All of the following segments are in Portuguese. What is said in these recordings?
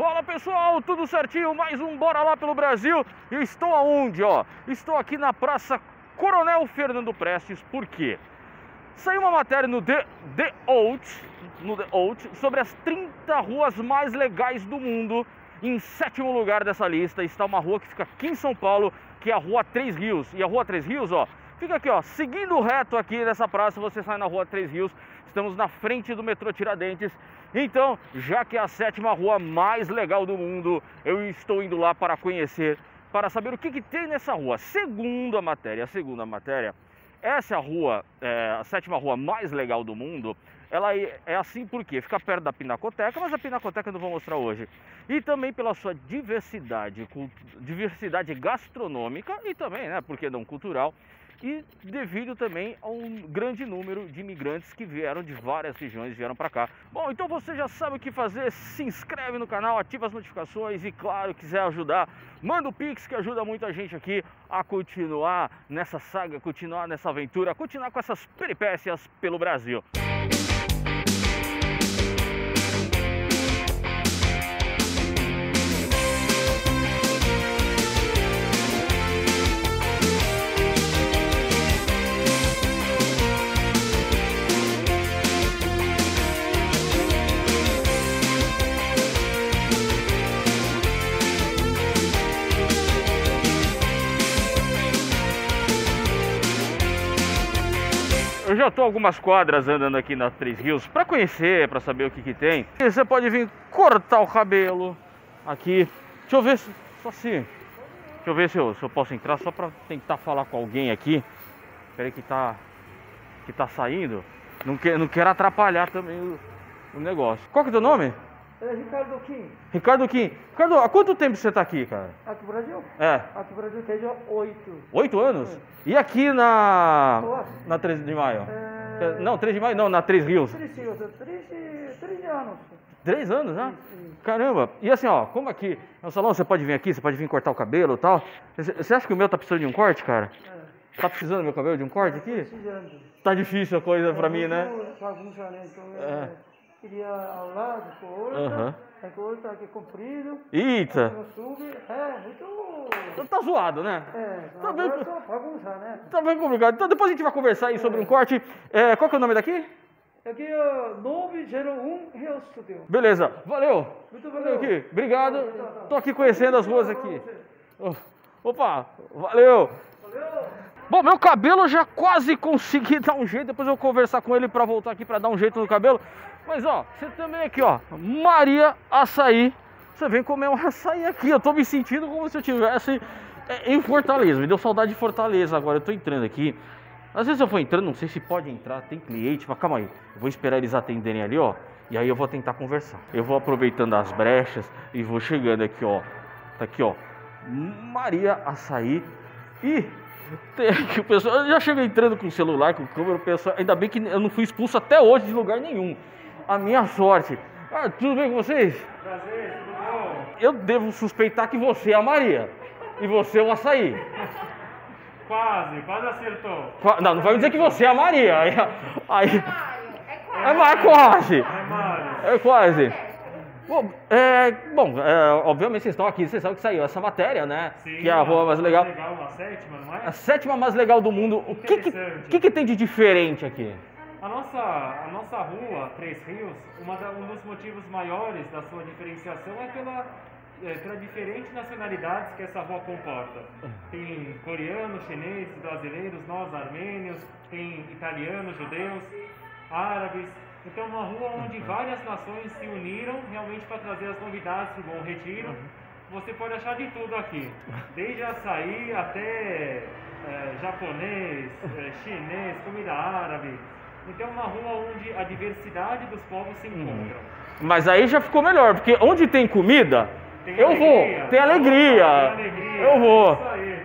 Fala pessoal, tudo certinho? Mais um Bora Lá pelo Brasil. E estou aonde, ó? Estou aqui na Praça Coronel Fernando Prestes, por quê? Saiu uma matéria no The, The Out, no The Out sobre as 30 ruas mais legais do mundo. Em sétimo lugar dessa lista está uma rua que fica aqui em São Paulo, que é a Rua Três Rios. E a Rua Três Rios, ó, fica aqui, ó, seguindo reto aqui nessa praça, você sai na Rua Três Rios. Estamos na frente do metrô Tiradentes. Então, já que é a sétima rua mais legal do mundo, eu estou indo lá para conhecer, para saber o que, que tem nessa rua. Segundo a matéria, a segunda matéria, essa rua, é, a sétima rua mais legal do mundo. Ela é assim porque fica perto da Pinacoteca, mas a Pinacoteca eu não vou mostrar hoje. E também pela sua diversidade, diversidade gastronômica e também, né, por que não cultural e devido também a um grande número de imigrantes que vieram de várias regiões, vieram para cá. Bom, então você já sabe o que fazer, se inscreve no canal, ativa as notificações e claro, quiser ajudar, manda o Pix que ajuda muita gente aqui a continuar nessa saga, continuar nessa aventura, continuar com essas peripécias pelo Brasil. Eu já estou algumas quadras andando aqui na Três Rios para conhecer, para saber o que, que tem. E você pode vir cortar o cabelo aqui. Deixa eu ver se. Só se. Deixa eu ver se eu, se eu posso entrar só para tentar falar com alguém aqui. Peraí que tá. Que tá saindo. Não, quer, não quero atrapalhar também o, o negócio. Qual que é o teu nome? É Ricardo Kim. Ricardo Kim. Ricardo, há quanto tempo você está aqui, cara? Aqui no Brasil? É. Aqui no Brasil já oito. Oito anos? E aqui na. Boa. Na 13 de maio? É... Não, 3 de maio não, na Três Rios. Três anos. Três, três anos. Três anos, né? Sim. Caramba! E assim, ó, como aqui é um salão, você pode vir aqui, você pode vir cortar o cabelo e tal. Você acha que o meu tá precisando de um corte, cara? É. Tá precisando do meu cabelo de um corte aqui? Precisando. Tá difícil a coisa pra mim, né? Bagunça, né? Então, É. é. Queria ao lado, corta. Aham. Aí corta aqui comprido. Eita! Aí sube. É, muito. Tá zoado, né? É, Tá bem- só bagunça, né? Tá bem complicado. Então depois a gente vai conversar aí sobre um corte. É, qual que é o nome daqui? Aqui é 901 Rio Studio. Beleza, valeu! Muito Valeu valeu. aqui, obrigado. Tô aqui conhecendo as ruas aqui. Opa, valeu! Bom, meu cabelo já quase consegui dar um jeito, depois eu vou conversar com ele pra voltar aqui pra dar um jeito no cabelo. Mas ó, você também aqui, ó, Maria Açaí. Você vem comer um açaí aqui. Eu tô me sentindo como se eu tivesse é, em Fortaleza. Me deu saudade de Fortaleza agora. Eu tô entrando aqui. Às vezes eu vou entrando, não sei se pode entrar, tem cliente, mas calma aí. Eu vou esperar eles atenderem ali, ó. E aí eu vou tentar conversar. Eu vou aproveitando as brechas e vou chegando aqui, ó. Tá aqui, ó. Maria Açaí. E aqui o pessoal. Eu já chego entrando com o celular, com câmera, o pessoal. Ainda bem que eu não fui expulso até hoje de lugar nenhum. A minha sorte. Ah, tudo bem com vocês? Prazer, tudo bom? Eu devo suspeitar que você é a Maria. E você é o açaí. Quase, quase acertou. Qua- Não, não vai me dizer que você é a Maria. Aí, aí É é mais quase. É Mário. É quase. Bom, é, bom é, obviamente vocês estão aqui, vocês sabem que saiu essa matéria, né? Sim, que é a rua mais legal. legal, uma sétima, não é? A sétima mais legal do mundo. O que que, que que tem de diferente aqui? A nossa, a nossa rua, Três Rios, da- um dos motivos maiores da sua diferenciação é pela, é, pela diferentes nacionalidades que essa rua comporta. Tem coreanos, chineses, brasileiros, nós armênios, tem italianos, judeus, árabes. Então, uma rua onde várias nações se uniram realmente para trazer as novidades do Bom Retiro. Você pode achar de tudo aqui, desde açaí até é, japonês, é, chinês, comida árabe. Então, é uma rua onde a diversidade dos povos se encontram. Mas aí já ficou melhor, porque onde tem comida, Tem eu alegria. vou. Tem alegria. Alegria. Eu vou. Aí.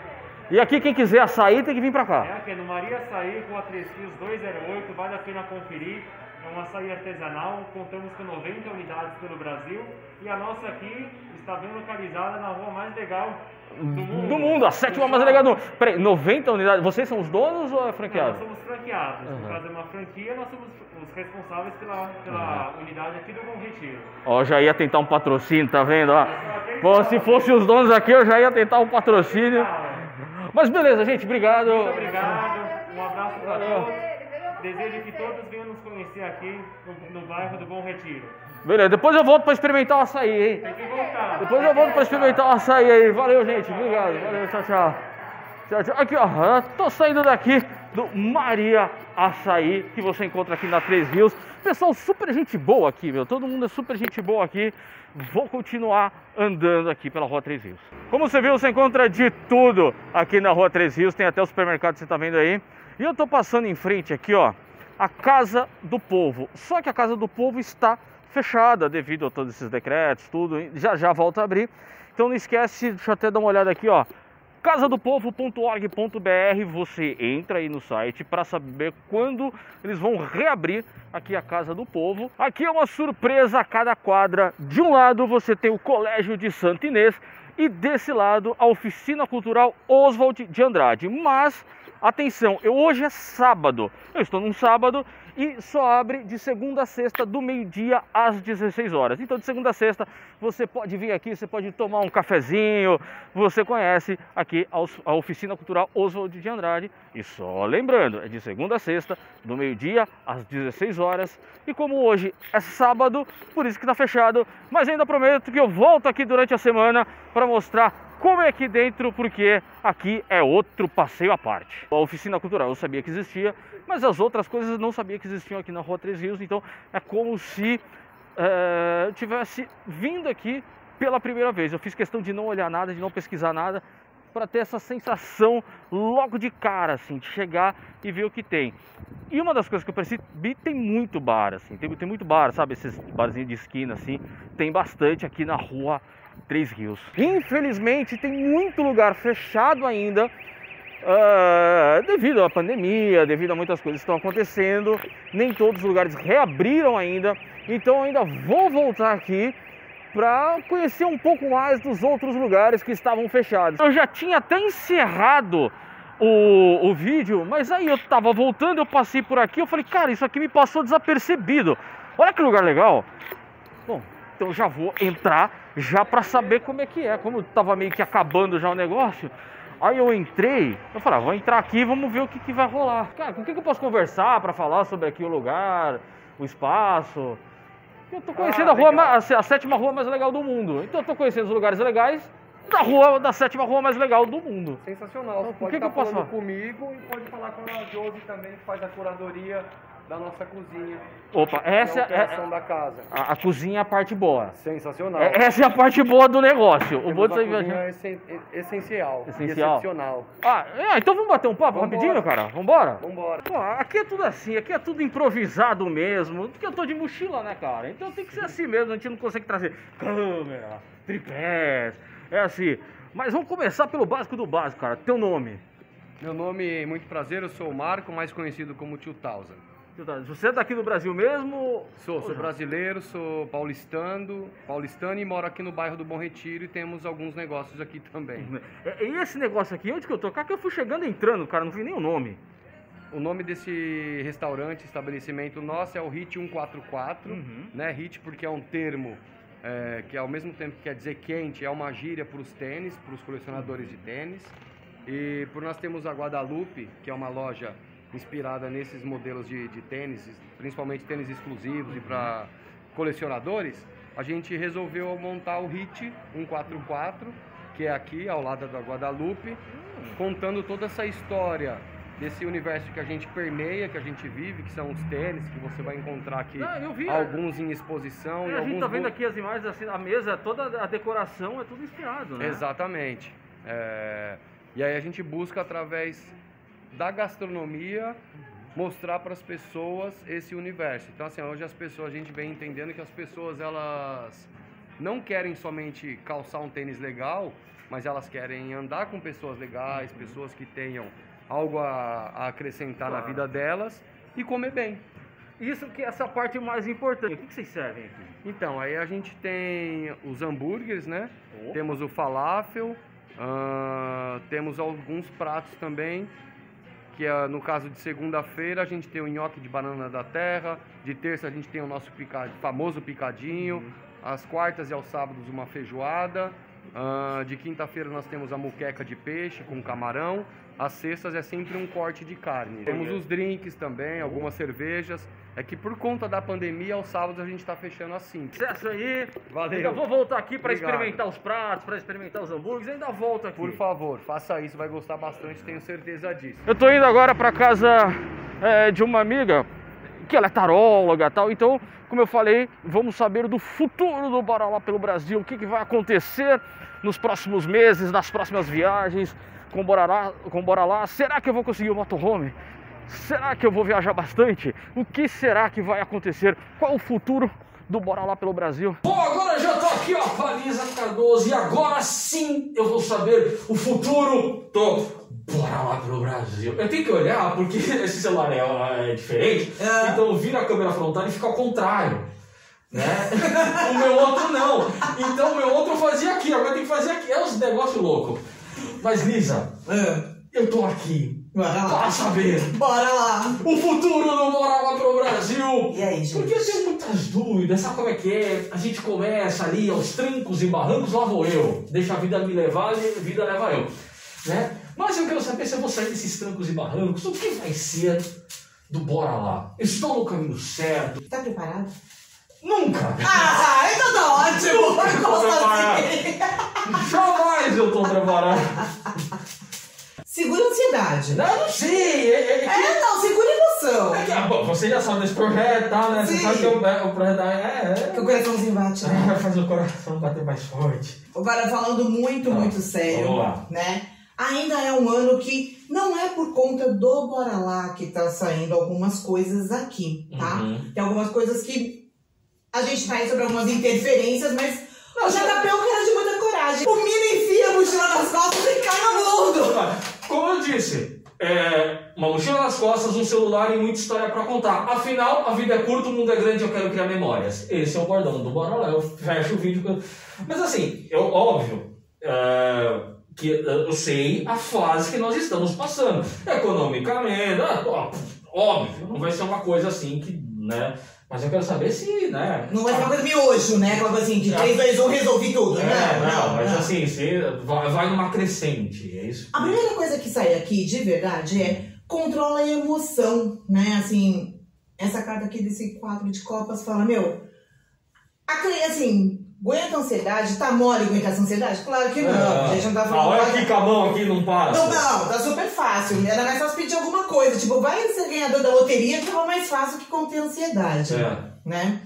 E aqui quem quiser açaí tem que vir pra É cá. aqui no Maria Açaí, Rua Três Rios 208, vale a pena conferir. É um açaí artesanal, contamos com 90 unidades pelo Brasil. E a nossa aqui está bem localizada na rua mais legal do mundo. Do mundo, a sétima mais legal do mundo. Peraí, 90 unidades. Vocês são os donos ou é Não, franqueado? nós somos franqueados. Uhum. No caso é uma franquia, nós somos os responsáveis pela, pela unidade aqui do Bom Retiro. Ó, já ia tentar um patrocínio, tá vendo? Ó. Pô, se fosse os donos aqui, eu já ia tentar um patrocínio. Mas beleza, gente, obrigado. Muito obrigado, um abraço para todos. Desejo que todos venham nos conhecer aqui no, no bairro do Bom Retiro. Beleza, depois eu volto pra experimentar o açaí, hein? Tem que voltar. Depois eu volto pra experimentar o açaí aí. Valeu, gente. Obrigado. Valeu, tchau, tchau. Tchau, tchau. Aqui, ó. Tô saindo daqui do Maria Açaí, que você encontra aqui na Três Rios. Pessoal, super gente boa aqui, meu. Todo mundo é super gente boa aqui. Vou continuar andando aqui pela Rua Três Rios. Como você viu, você encontra de tudo aqui na Rua Três Rios. Tem até o supermercado que você tá vendo aí. E eu tô passando em frente aqui, ó, a Casa do Povo. Só que a Casa do Povo está fechada devido a todos esses decretos, tudo. Já já volta a abrir. Então não esquece, deixa eu até dar uma olhada aqui, ó. casadopovo.org.br, você entra aí no site para saber quando eles vão reabrir aqui a Casa do Povo. Aqui é uma surpresa a cada quadra. De um lado você tem o Colégio de Santo Inês e desse lado a Oficina Cultural Oswald de Andrade. Mas atenção, eu hoje é sábado. Eu estou num sábado e só abre de segunda a sexta, do meio-dia às 16 horas. Então, de segunda a sexta, você pode vir aqui, você pode tomar um cafezinho. Você conhece aqui a Oficina Cultural Oswald de Andrade. E só lembrando, é de segunda a sexta, do meio-dia às 16 horas. E como hoje é sábado, por isso que está fechado. Mas ainda prometo que eu volto aqui durante a semana para mostrar como é aqui dentro, porque aqui é outro passeio à parte. A oficina cultural eu sabia que existia, mas as outras coisas eu não sabia que existiam aqui na Rua Três Rios, então é como se eh, eu tivesse vindo aqui pela primeira vez. Eu fiz questão de não olhar nada, de não pesquisar nada, para ter essa sensação logo de cara, assim, de chegar e ver o que tem. E uma das coisas que eu percebi, tem muito bar, assim, tem, tem muito bar, sabe, esses barzinhos de esquina, assim, tem bastante aqui na rua Três Rios. Infelizmente, tem muito lugar fechado ainda, ah, devido à pandemia, devido a muitas coisas que estão acontecendo, nem todos os lugares reabriram ainda, então ainda vou voltar aqui para conhecer um pouco mais dos outros lugares que estavam fechados. Eu já tinha até encerrado o, o vídeo, mas aí eu tava voltando, eu passei por aqui, eu falei, cara, isso aqui me passou desapercebido. Olha que lugar legal. Bom, então já vou entrar já para saber como é que é, como tava meio que acabando já o negócio. Aí eu entrei, eu falei, ah, vou entrar aqui, vamos ver o que, que vai rolar. Cara, com quem que eu posso conversar para falar sobre aqui o lugar, o espaço? Eu tô conhecendo Ah, a rua, a, a sétima rua mais legal do mundo. Então eu tô conhecendo os lugares legais da rua, da sétima rua mais legal do mundo. Sensacional. Então, Você pode quem que estar eu posso falando falar? comigo e pode falar com a Josi também, que faz a curadoria da nossa cozinha. Opa, essa e a é, operação da casa. a, a cozinha é a parte boa. Sensacional. É- essa é a parte boa do negócio. O Temos bom de a essen- e- essencial. Essencial. excepcional. Ah, é, então vamos bater um papo Vambora. rapidinho, cara? Vambora? Vambora. Pô, aqui é tudo assim, aqui é tudo improvisado mesmo, porque eu tô de mochila, né, cara? Então tem que ser assim mesmo, a gente não consegue trazer câmera, tripés, é assim. Mas vamos começar pelo básico do básico, cara. Teu nome. Meu nome, muito prazer, eu sou o Marco, mais conhecido como Tio Thousand. Você é daqui do Brasil mesmo? Sou, sou brasileiro, sou paulistano, paulistano e moro aqui no bairro do Bom Retiro e temos alguns negócios aqui também. É, E esse negócio aqui, onde que eu tô? Cara, que eu fui chegando e entrando, cara, não vi nem o nome. O nome desse restaurante, estabelecimento nosso é o HIT 144, Uhum. né? HIT porque é um termo é, que ao mesmo tempo que quer dizer quente, é uma gíria para os tênis, para os colecionadores de tênis. E por nós temos a Guadalupe, que é uma loja inspirada nesses modelos de, de tênis, principalmente tênis exclusivos e para colecionadores, a gente resolveu montar o HIT 144, que é aqui ao lado da Guadalupe, contando toda essa história desse universo que a gente permeia, que a gente vive, que são os tênis, que você vai encontrar aqui eu vi, alguns em exposição e a gente alguns tá vendo aqui as imagens, assim, a mesa, toda a decoração é tudo inspirado, né? Exatamente. É, E aí a gente busca através da gastronomia mostrar para as pessoas esse universo. Então assim, hoje as pessoas a gente vem entendendo que as pessoas elas não querem somente calçar um tênis legal, mas elas querem andar com pessoas legais, pessoas que tenham algo a, a acrescentar na Claro. vida delas e comer bem. Isso que é essa parte mais importante. O que, que vocês servem aqui? Então, aí a gente tem os hambúrgueres, né? Opa. Temos o falafel, ah, temos alguns pratos também, que é, no caso de segunda-feira a gente tem o nhoque de banana da terra, de terça a gente tem o nosso famoso picadinho, às quartas e aos sábados uma feijoada, ah, de quinta-feira nós temos a muqueca de peixe com camarão, às sextas é sempre um corte de carne. Temos os drinks também, algumas cervejas. É que por conta da pandemia, aos sábados a gente está fechando 5. Sucesso aí. Valeu. Ainda vou voltar aqui para experimentar os pratos, para experimentar os hambúrgueres. Ainda volto aqui. Por favor, faça isso, vai gostar bastante, tenho certeza disso. Eu tô indo agora para casa é, de uma amiga que ela é taróloga e tal. Então, como eu falei, vamos saber do futuro do Bora Lá pelo Brasil, o que, que vai acontecer nos próximos meses, nas próximas viagens com Bora Lá. Com Bora Lá. Será que eu vou conseguir o motorhome? Será que eu vou viajar bastante? O que será que vai acontecer? Qual o futuro do Bora Lá pelo Brasil? Bom, agora já tô aqui, ó, com a Lisa Cardoso, e agora sim eu vou saber o futuro do Bora Lá pelo Brasil. Eu tenho que olhar porque esse celular é, é diferente, É. então vira a câmera frontal e fica ao contrário. Né? o meu outro não. Então o meu outro eu fazia aqui, agora tem que fazer aqui. É uns negócios loucos. Mas Lisa, Ah, eu tô aqui Bora lá. para saber Bora lá. o futuro do Bora Lá pelo Brasil. E aí, gente? Porque eu tenho muitas dúvidas, sabe como é que é? A gente começa ali aos trancos e barrancos, lá vou eu. Deixa a vida me levar e a vida leva eu. Né? Mas eu quero saber se eu vou sair desses trancos e barrancos, o que vai ser do Bora Lá? Estou no caminho certo? Tá preparado? Nunca! Ah, então tá ótimo. Nunca tô preparado. assim? Jamais eu tô preparado! Não, eu não sei! É, é, é que- É, não, segura a emoção. é que- ah, bom, você já sabe desse projeto, tá, né? Você Sim. sabe que o, é, o projeto é, Que é, o coraçãozinho bate, né? Vai fazer o coração bater mais forte. Agora, falando muito, Tá. muito sério, Vamos lá. né? Ainda é um ano que não é por conta do Bora Lá que tá saindo algumas coisas aqui, tá? Uhum. Tem algumas coisas que a gente traz sobre algumas interferências, mas Não, o JP é um cara de muita coragem. O Mino enfia a mochila nas costas e cai no mundo. Como eu disse, é, uma mochila nas costas, um celular e muita história pra contar. Afinal, a vida é curta, o mundo é grande, eu quero criar memórias. Esse é o bordão do Bora Lá. Eu fecho o vídeo. Mas assim, eu, óbvio, é, que eu sei a fase que nós estamos passando. Economicamente, ah, óbvio, não vai ser uma coisa assim que, né? Mas eu quero saber se, né? Não vai uma coisa miojo, né? Aquela coisa assim, de. 3, 2, 1, resolvi tudo. É, não, não, mas não. assim, você vai, vai numa crescente, é isso? A primeira coisa que sai aqui, de verdade, é controla a emoção, né? Assim, essa carta aqui desse quadro de copas fala, meu, assim, aguenta a ansiedade, tá mole aguentar essa ansiedade? Claro que não, a gente não tá Ah, falando... olha aqui com a mão aqui, não para. Não, não, tá super fácil. Era mais fácil pedir alguma coisa. Tipo, vai ser ganhador da loteria que tava mais fácil que conter ansiedade. É. Né?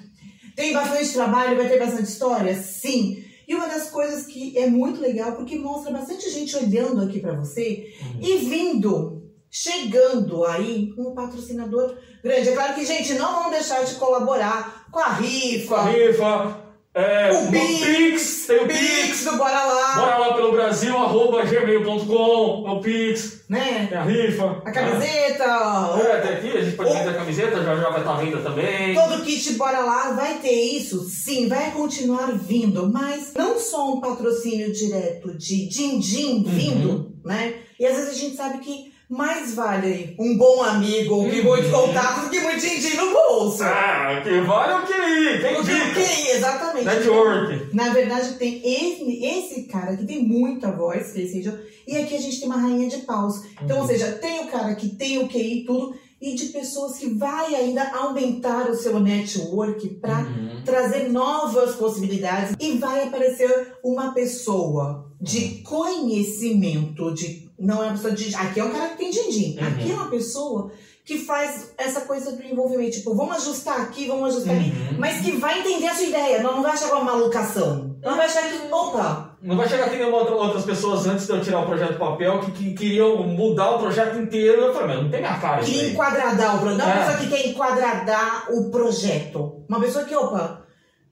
Tem bastante trabalho, vai ter bastante história? Sim. E uma das coisas que é muito legal, porque mostra bastante gente olhando aqui pra você Uhum. e vindo, chegando aí, um patrocinador grande. É claro que, gente, não vão deixar de colaborar com a rifa, Com a rifa, é, o Pix, Pix, tem o Pix Pix. do Bora Lá, Bora lá pelo Brasil, arroba gmail.com, é o Pix, né? tem a rifa. A camiseta, ó, É, tem aqui, a gente pode vender a camiseta, já já vai estar à venda também. Todo kit Bora Lá vai ter isso? Sim, vai continuar vindo, mas não só um patrocínio direto de din-din vindo, né? E às vezes a gente sabe que mais vale um bom amigo que Uhum. muitos contatos do que muito din-din no bolso. Ah, que vale o QI, tem O que- que- exatamente. Network. Na verdade, tem esse, esse cara que tem muita voz, que é esse Angel, e aqui a gente tem uma rainha de paus. Então, Uhum. ou seja, tem o cara que tem o QI e tudo, e de pessoas que vai ainda aumentar o seu network para Uhum. trazer novas possibilidades e vai aparecer uma pessoa de conhecimento, de não é uma pessoa de aqui é um cara que tem din-din, Uhum. aqui é uma pessoa que faz essa coisa do envolvimento, tipo, vamos ajustar aqui, vamos ajustar ali, Uhum. mas que vai entender a sua ideia, não, não vai achar uma malucação, não vai achar que, opa, Não vai chegar aqui nenhuma outra, outras pessoas antes de eu tirar o projeto do papel que, que queriam mudar o projeto inteiro. Eu falei, mas não tem minha cara queria enquadradar o projeto, não é uma É. pessoa que quer enquadradar o projeto, uma pessoa que, opa,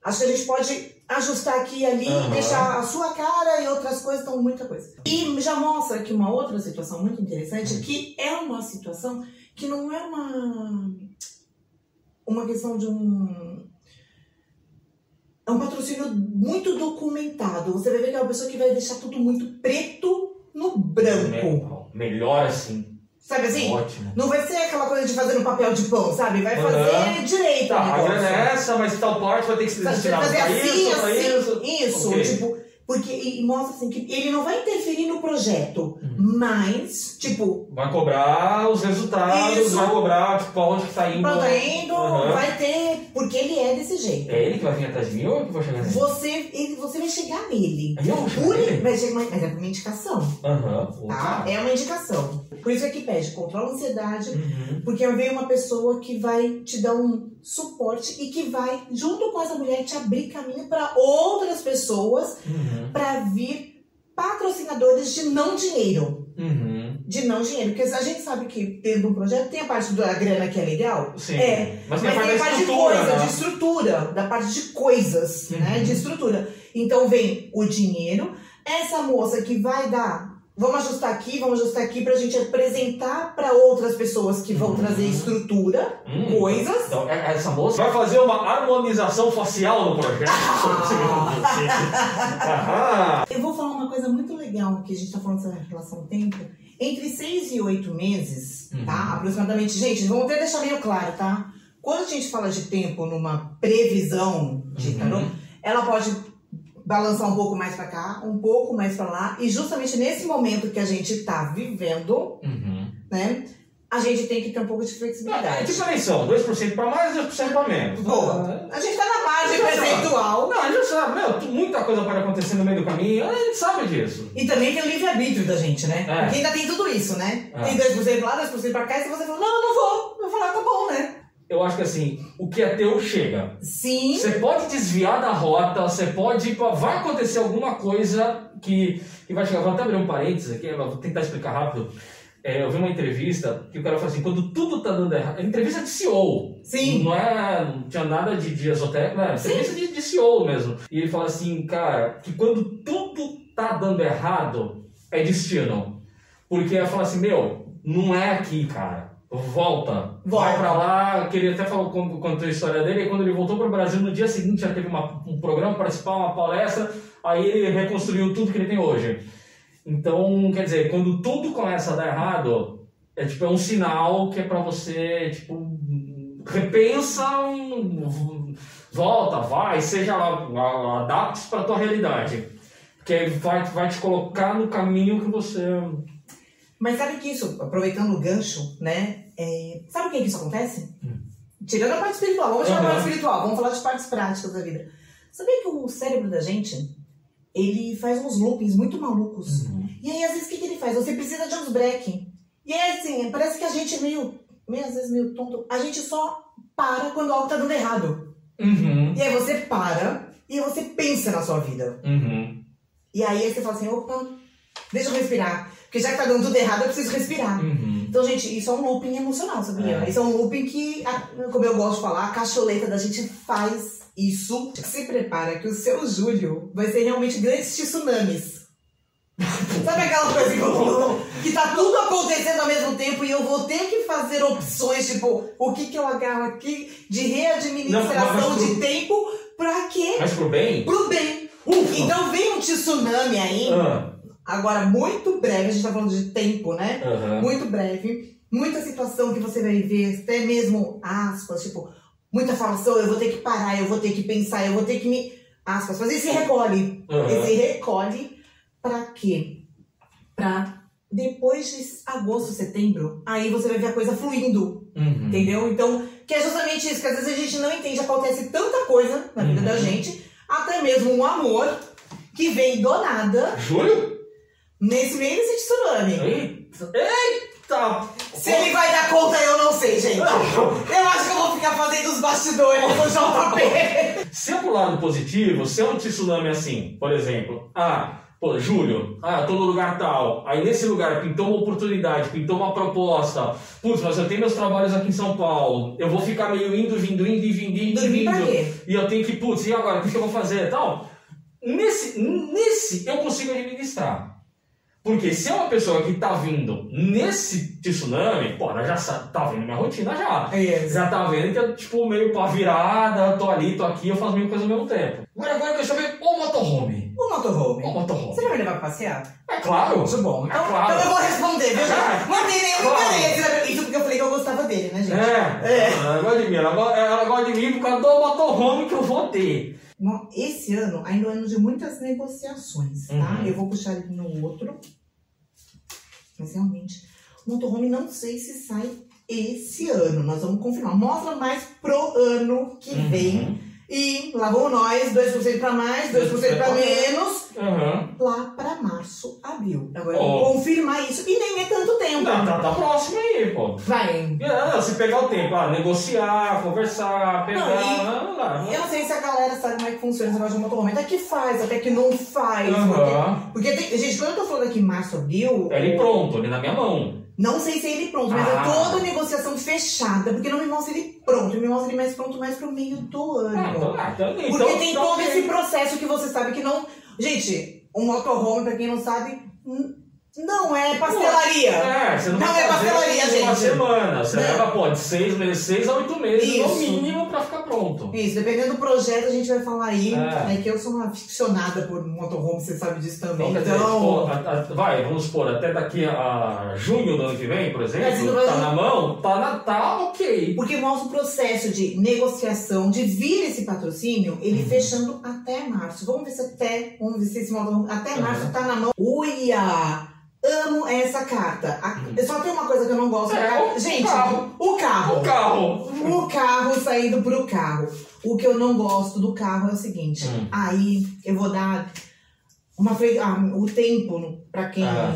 acho que a gente pode ajustar aqui e ali, Aham. deixar a sua cara e outras coisas, então muita coisa. E já mostra aqui uma outra situação muito interessante, que é uma situação que não é uma uma questão de um. É um patrocínio muito documentado. Você vai ver que é uma pessoa que vai deixar tudo muito preto no branco. Melhor assim. Sabe assim? Ótimo. Não vai ser aquela coisa de fazer no papel de pão, sabe? Vai fazer Aham. direito. Tá, a grana é essa, mas tal parte vai ter que se destinar fazer assim, isso, pra isso. assim, isso, Ok. tipo, porque e, mostra assim que ele não vai interferir no projeto, Uhum. Mas, tipo, Vai cobrar os resultados, Isso. vai cobrar tipo, aonde que tá indo. pra tá indo, Aham. vai ter, porque ele é desse jeito. É ele que vai vir atrás de mim ou eu que vou chegar nele? Você, ele, você vai chegar nele. Eu vou chegar Por, nele? chegar, mas é uma indicação, Aham. tá? É uma indicação. Por isso é que pede, controla a ansiedade, Uhum. Porque vem uma pessoa que vai te dar um suporte e que vai, junto com essa mulher, te abrir caminho para outras pessoas Uhum. para vir patrocinadores de não dinheiro. Uhum. De não dinheiro. Porque a gente sabe que dentro do projeto tem a parte da grana que é legal. Sim. É, Mas Mas tem a tem a parte parte de coisa, né? de estrutura, da parte de coisas, Uhum. né? De estrutura. Então vem o dinheiro, essa moça que vai dar. Vamos ajustar aqui, vamos ajustar aqui pra gente apresentar para outras pessoas que vão Uhum. trazer estrutura, Hum. coisas. Então, é- essa moça vai fazer uma harmonização facial no projeto. Ah. Eu vou falar uma coisa muito legal que a gente tá falando dessa relação tempo. Entre seis e oito meses, Uhum. tá? Aproximadamente. Gente, vamos até deixar meio claro, tá? Quando a gente fala de tempo numa previsão de Uhum. tarô, ela pode balançar um pouco mais pra cá, um pouco mais pra lá. E justamente nesse momento que a gente tá vivendo, Uhum. né? A gente tem que ter um pouco de É flexibilidade. tipo eleição, 2% pra mais, 2% pra menos. Boa. A gente tá na margem percentual. Não, a gente sabe, meu, muita coisa pode acontecer no meio do caminho, a gente sabe disso. E também tem o livre-arbítrio da gente, né? É. Porque ainda tem tudo isso, né? É. Tem 2% lá, 2% pra cá, e se você fala, não, eu não vou, eu vou falar, tá bom, né? Eu acho que assim, o que é teu chega. Sim. Você pode desviar da rota, você pode. Vai acontecer alguma coisa que, que vai chegar. Vou até abrir um parênteses aqui, vou tentar explicar rápido. É, eu vi uma entrevista que o cara falou assim: quando tudo tá dando errado. Entrevista de CEO. Sim. Não, é, não tinha nada de, de esotérico, né? Entrevista de, de CEO mesmo. E ele fala assim, cara, que quando tudo tá dando errado, é destino. Porque ela fala assim: meu, não é aqui, cara. Volta. Volta. Vai pra lá, que ele até falou, con- contou a história dele, e quando ele voltou pro Brasil, no dia seguinte já teve uma- um programa, participar uma palestra, aí ele reconstruiu tudo que ele tem hoje. Então, quer dizer, quando tudo começa a dar errado, é tipo, é um sinal que é pra você, tipo, repensa, um, volta, vai, seja lá, adapte pra tua realidade. Porque aí vai, vai te colocar no caminho que você... Mas sabe que isso, aproveitando o gancho, né? é, Sabe o que, que isso acontece? Hum. Tirando a parte espiritual, vamos tirar a Aham. parte espiritual, vamos falar de partes práticas da vida. Sabia que o cérebro da gente, ele faz uns loopings muito malucos. E aí, às vezes, o que, que ele faz? Você precisa de uns break. E aí, assim, parece que a gente é meio, meio, às vezes, meio tonto. A gente só para quando algo tá dando errado. Uhum, E aí você para e você pensa na sua vida. uhum, E aí você fala assim, opa, deixa eu respirar. Porque já que tá dando tudo errado, eu preciso respirar. uhum. Então, gente, isso é um looping emocional, sabia? É. Isso é um looping que, como eu gosto de falar, a cacholeta da gente faz isso. Se prepara que o seu julho vai ser realmente grandes tsunamis. Sabe aquela coisa que, que tá tudo acontecendo ao mesmo tempo e eu vou ter que fazer opções, tipo, o que que eu agarro aqui de readministração Não, mas- de tempo pra quê? Mas pro bem? Pro bem. Ufa! Então vem um tsunami aí, Ah, agora muito breve, a gente tá falando de tempo, né? aham. muito breve, muita situação que você vai ver, até mesmo aspas, tipo, muita falação, eu vou ter que parar, eu vou ter que pensar, eu vou ter que me. aspas, mas ele se recolhe. Aham. Ele se recolhe pra quê? Pra depois de agosto, setembro, aí você vai ver a coisa fluindo, Uhum. entendeu? Então, que é justamente isso, que às vezes a gente não entende, acontece tanta coisa na vida Uhum. da gente, até mesmo um amor que vem do nada, Julho? Nesse meio desse tsunami. Eita! Se ele vai dar conta, eu não sei, gente. Eu acho que eu vou ficar fazendo os bastidores com o JP. Se é pro lado positivo, se é um tsunami assim, por exemplo, ah, pô, Júlio, ah, tô no lugar tal, aí nesse lugar pintou uma oportunidade, pintou uma proposta, putz, mas eu tenho meus trabalhos aqui em São Paulo, eu vou ficar meio indo, vindo, indo, e vindo, indo, vindo, quê? e eu tenho que, putz, e agora, o que que eu vou fazer tal? Nesse, nesse eu consigo administrar. Porque se é uma pessoa que tá vindo nesse tsunami, pô, ela já tá vendo minha rotina já. É, Já tá vendo que eu, tipo, meio pra virada, tô ali, tô aqui, eu faço mil coisas ao mesmo tempo. Agora, agora deixa eu ver o motorhome. O motorhome. O motorhome. Você vai me levar pra passear? É claro. Muito bom. Então, É claro. então eu vou responder, viu? É. Não tem nenhum Claro. interesse. Isso porque eu falei que eu gostava dele, né, gente? É, É. ela gosta de mim, ela, ela gosta de mim por causa do motorhome que eu vou ter. Bom, Esse ano ainda é um ano de muitas negociações, tá? Uhum. Eu vou puxar ele no outro. Mas realmente, o motorhome não sei se sai esse ano. Nós vamos confirmar. Mostra mais pro ano que Uhum. vem. E lá vamos nós, 2% pra mais, 2% pra menos, Uhum. lá pra março, abril. Agora vou confirmar isso. E nem é tanto tempo. Não, tá, tá próximo aí, pô. Vai. Não, se pegar o tempo, ah, negociar, conversar, pegar. Não, e- não, não. Eu não sei se a galera sabe como é que funciona esse negócio de motorhome. Até que faz, até que não faz. Aham. Porque, porque tem, gente, quando eu tô falando aqui março, abril, É ele pronto, ele na minha mão. Não sei se é ele pronto, mas Ah. é toda a negociação fechada. Porque não me mostra ele pronto, me mostra ele mais pronto mais pro meio do ano. Ah, então, ah, então, Porque então, tem todo esse processo que você sabe que não. Gente, um motorhome, pra quem não sabe, não é pastelaria. É, você não, Não vai é pastelaria, em uma gente. semana. Você Não. leva, pô, de seis meses, seis a oito meses no Isso. Pra ficar pronto. Isso, dependendo do projeto, a gente vai falar aí. É. É que eu sou uma aficionada por motorhome, você sabe disso também. Então, dizer, Então. a- a- vai, vamos supor, até daqui a junho do ano que vem, por É, exemplo, vai- tá na mão, tá na tá ok. Porque mostra o processo de negociação, de vir esse patrocínio, ele Uhum. fechando até março. Vamos ver se até, vamos ver se esse modo até Uhum. março tá na mão. Uia! Amo essa carta. A- Uhum. Só tem uma coisa que eu não gosto. É, da carta. o Gente, carro. o carro. O carro. O carro saindo pro carro. O que eu não gosto do carro é o seguinte. Hum. Aí eu vou dar uma fre... ah, o tempo pra quem. Ah.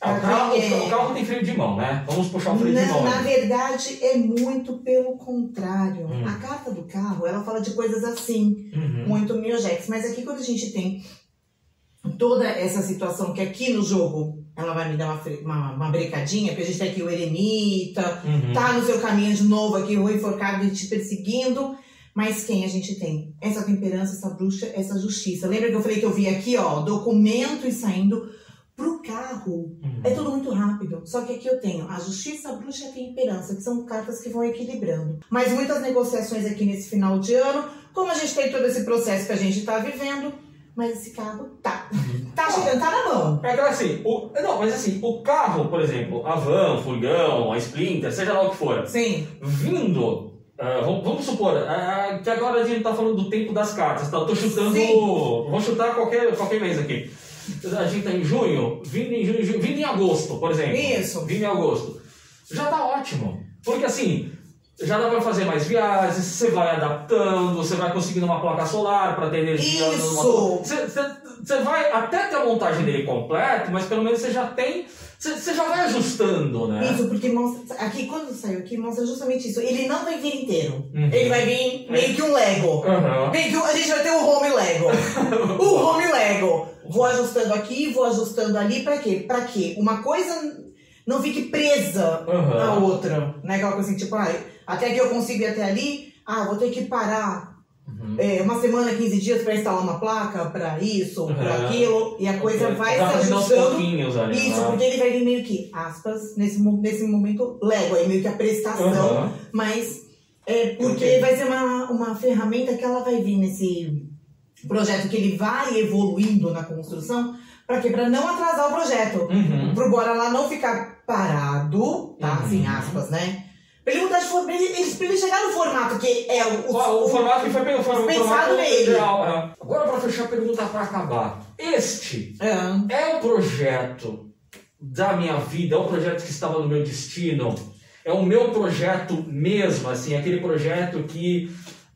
Ah, o, carro, o carro tem freio de mão, né? Vamos puxar o freio de mão. na verdade, é muito pelo contrário. Hum. A carta do carro, ela fala de coisas assim, Uhum. muito miojex. Mas aqui, quando a gente tem toda essa situação que aqui no jogo, ela vai me dar uma, uma, uma brecadinha, porque a gente tem aqui o Eremita, Uhum. tá no seu caminho de novo aqui, o enforcado e te perseguindo. Mas quem a gente tem? Essa temperança, essa bruxa, essa justiça. Lembra que eu falei que eu vi aqui, ó, documentos saindo pro carro. Uhum. É tudo muito rápido. Só que aqui eu tenho a justiça, a bruxa e a temperança, que são cartas que vão equilibrando. Mas muitas negociações aqui nesse final de ano, como a gente tem todo esse processo que a gente tá vivendo, mas esse carro tá. Tá chegando, tá na mão. É que assim, o, não, mas assim, o carro, por exemplo, a van, o furgão, a Splinter, seja lá o que for, Sim. vindo, ah, vamos, vamos supor, ah, que agora a gente tá falando do tempo das cartas, tá? Eu tô chutando, Sim. vou chutar qualquer, qualquer mês aqui. A gente tá em junho, vindo em, junho, ju- vindo em agosto, por exemplo. Isso. Vindo em agosto. Já tá ótimo. Porque assim, já dá pra fazer mais viagens, você vai adaptando, você vai conseguindo uma placa solar para ter energia. Isso. Você, você- você vai até ter a montagem dele completo, mas pelo menos você já tem. Você, você já vai ajustando, né? Isso, porque mostra. Aqui, quando saiu aqui, mostra justamente isso. Ele não vai vir inteiro. Uhum. Ele vai vir meio que um Lego. Aham. Meio que um- a gente vai ter o home Lego. o home Lego. Vou ajustando aqui, vou ajustando ali. Pra quê? Pra quê? Uma coisa não fique presa Aham. na outra. Né? Aquela coisa assim, tipo, ah, até que eu consigo ir até ali, ah, vou ter que parar Uhum. é, uma semana, 15 dias pra instalar uma placa, pra isso, pra Aham. aquilo. E a coisa vai se ajustando. Isso, né? porque ele vai vir meio que, aspas, nesse, nesse momento, Lego, aí meio que a prestação, Aham. mas é porque Ok. vai ser uma, uma ferramenta que ela vai vir nesse projeto que ele vai evoluindo na construção, pra quê? Pra não atrasar o projeto. Uhum. Pro Bora lá não ficar parado, tá? Uhum. Assim, aspas, né? Pra ele mudar de forma, pra ele, pra ele chegar no formato que é o, O, o formato que foi bem, o formato Pensado nele. ideal. é. Agora, para fechar a pergunta para acabar. Este Ah, é o projeto da minha vida, é o projeto que estava no meu destino, é o meu projeto mesmo, assim, aquele projeto que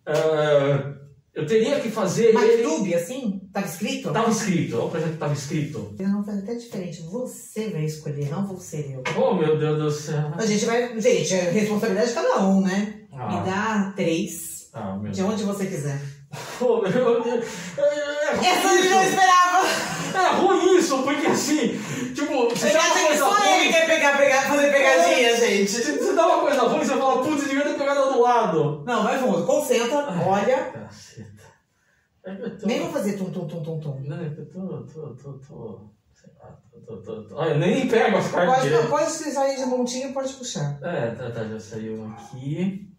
ah, eu teria que fazer ele. MacTube, assim, tava escrito? Estava escrito, é o projeto que estava escrito. Eu não fazer até diferente. Você vai escolher, não vou ser eu. Oh, meu Deus do céu. A gente vai. Gente, é responsabilidade de cada um, né? Me Ah, dá três. ah, De onde você quiser. Deus. É, é Essa eu não isso. esperava! É ruim isso, porque assim, tipo, Você dá uma coisa só ele quer pegar, pegar, fazer pegadinha, gente? se você dá uma coisa ruim, você fala, putz, devia ter pegado do lado. Não, vai fundo. Concentra, olha. Caceta. É eu tô... Nem vou fazer tum, tum, tum, tum, tum. Não, é eu tô, tô, tô, tô... Tô, tô, tô. Olha, eu nem pego as cartas Pode, pode sair de montinho, pode puxar. É, tá, tá, já saiu aqui.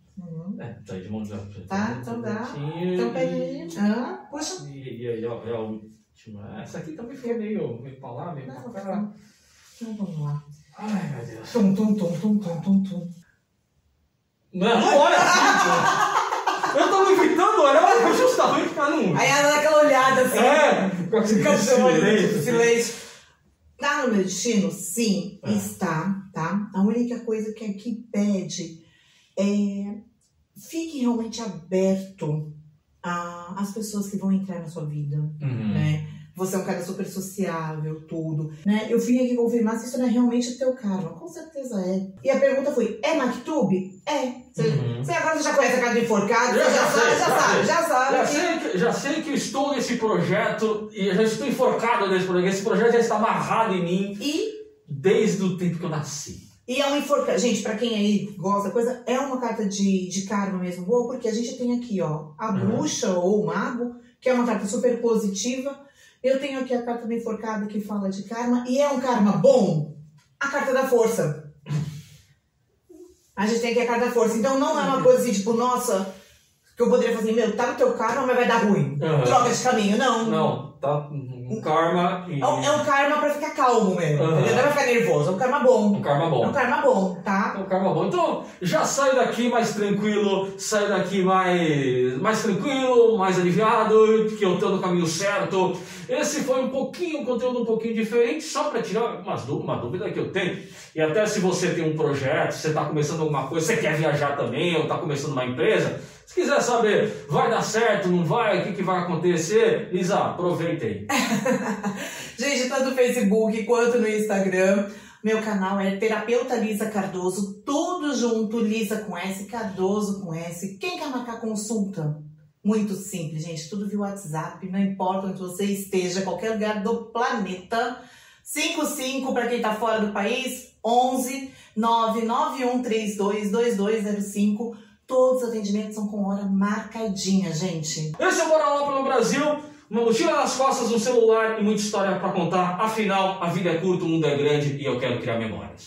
É, tá de mão já. Tá, então dá. Então aí. Ah, puxa. E, e aí, ó, é a última. Essa aqui também foi meio, meio pra lá, meio Não, pra vai cá. ficar. Então vamos lá. Ai, meu Deus. Tum, tum, tum, tum, tum, tum, tum. Não, não olha assim. Eu tô evitando olhar justamente pra não. Aí ela dá aquela olhada assim. É, com aquele Cachorro, silêncio. silêncio. Tá no meu destino? Sim, É. está, tá? A única coisa que aqui pede é fique realmente aberto a- às pessoas que vão entrar na sua vida, Uhum. né? Você é um cara super sociável, tudo, né? Eu vim aqui confirmar se isso não é realmente o teu karma. Com certeza é. E a pergunta foi, é Mactub? É. Você, Uhum. você agora já conhece a cara do enforcado? Já, já, sabe, já já sabe, já sabe. Já que- sei, que, já sei que eu estou nesse projeto e já estou enforcado nesse projeto. Esse projeto já está amarrado em mim E desde o tempo que eu nasci. E é um enforcamento. Gente, pra quem aí gosta da coisa, é uma carta de, de karma mesmo boa, porque a gente tem aqui, ó, a Uhum. bruxa ou o mago, que é uma carta super positiva. Eu tenho aqui a carta do enforcado que fala de karma, e é um karma bom. A carta da força. A gente tem aqui a carta da força. Então não é uma coisa assim, tipo, nossa, que eu poderia fazer, meu, tá no teu karma, mas vai dar ruim. Uhum. Troca de caminho. Não. Não, tá um karma e É um, é um karma pra ficar calmo mesmo. Uhum. entendeu? Não é pra ficar nervoso. É um karma bom. um karma É bom. um karma bom, tá? É um karma bom. Então, já sai daqui mais tranquilo, sai daqui mais, mais tranquilo, mais aliviado, que eu tô no caminho certo. Esse foi um pouquinho, um conteúdo um pouquinho diferente, só para tirar umas uma dúvida que eu tenho. E até se você tem um projeto, você está começando alguma coisa, você quer viajar também, ou está começando uma empresa, se quiser saber, vai dar certo, não vai, o que, que vai acontecer, Lisa, aproveita aí. Gente, tanto no Facebook quanto no Instagram. Meu canal é Terapeuta Lisa Cardoso, tudo junto, Lisa com S, Cardoso com S. Quem quer marcar consulta? Muito simples, gente, tudo via WhatsApp, não importa onde você esteja, qualquer lugar do planeta. 55 para quem tá fora do país, 11 991322205. Todos os atendimentos são com hora marcadinha, gente. Esse é o Bora Lá pelo Brasil. Uma mochila nas costas, um celular e muita história para contar. Afinal, a vida é curta, o mundo é grande e eu quero criar memórias.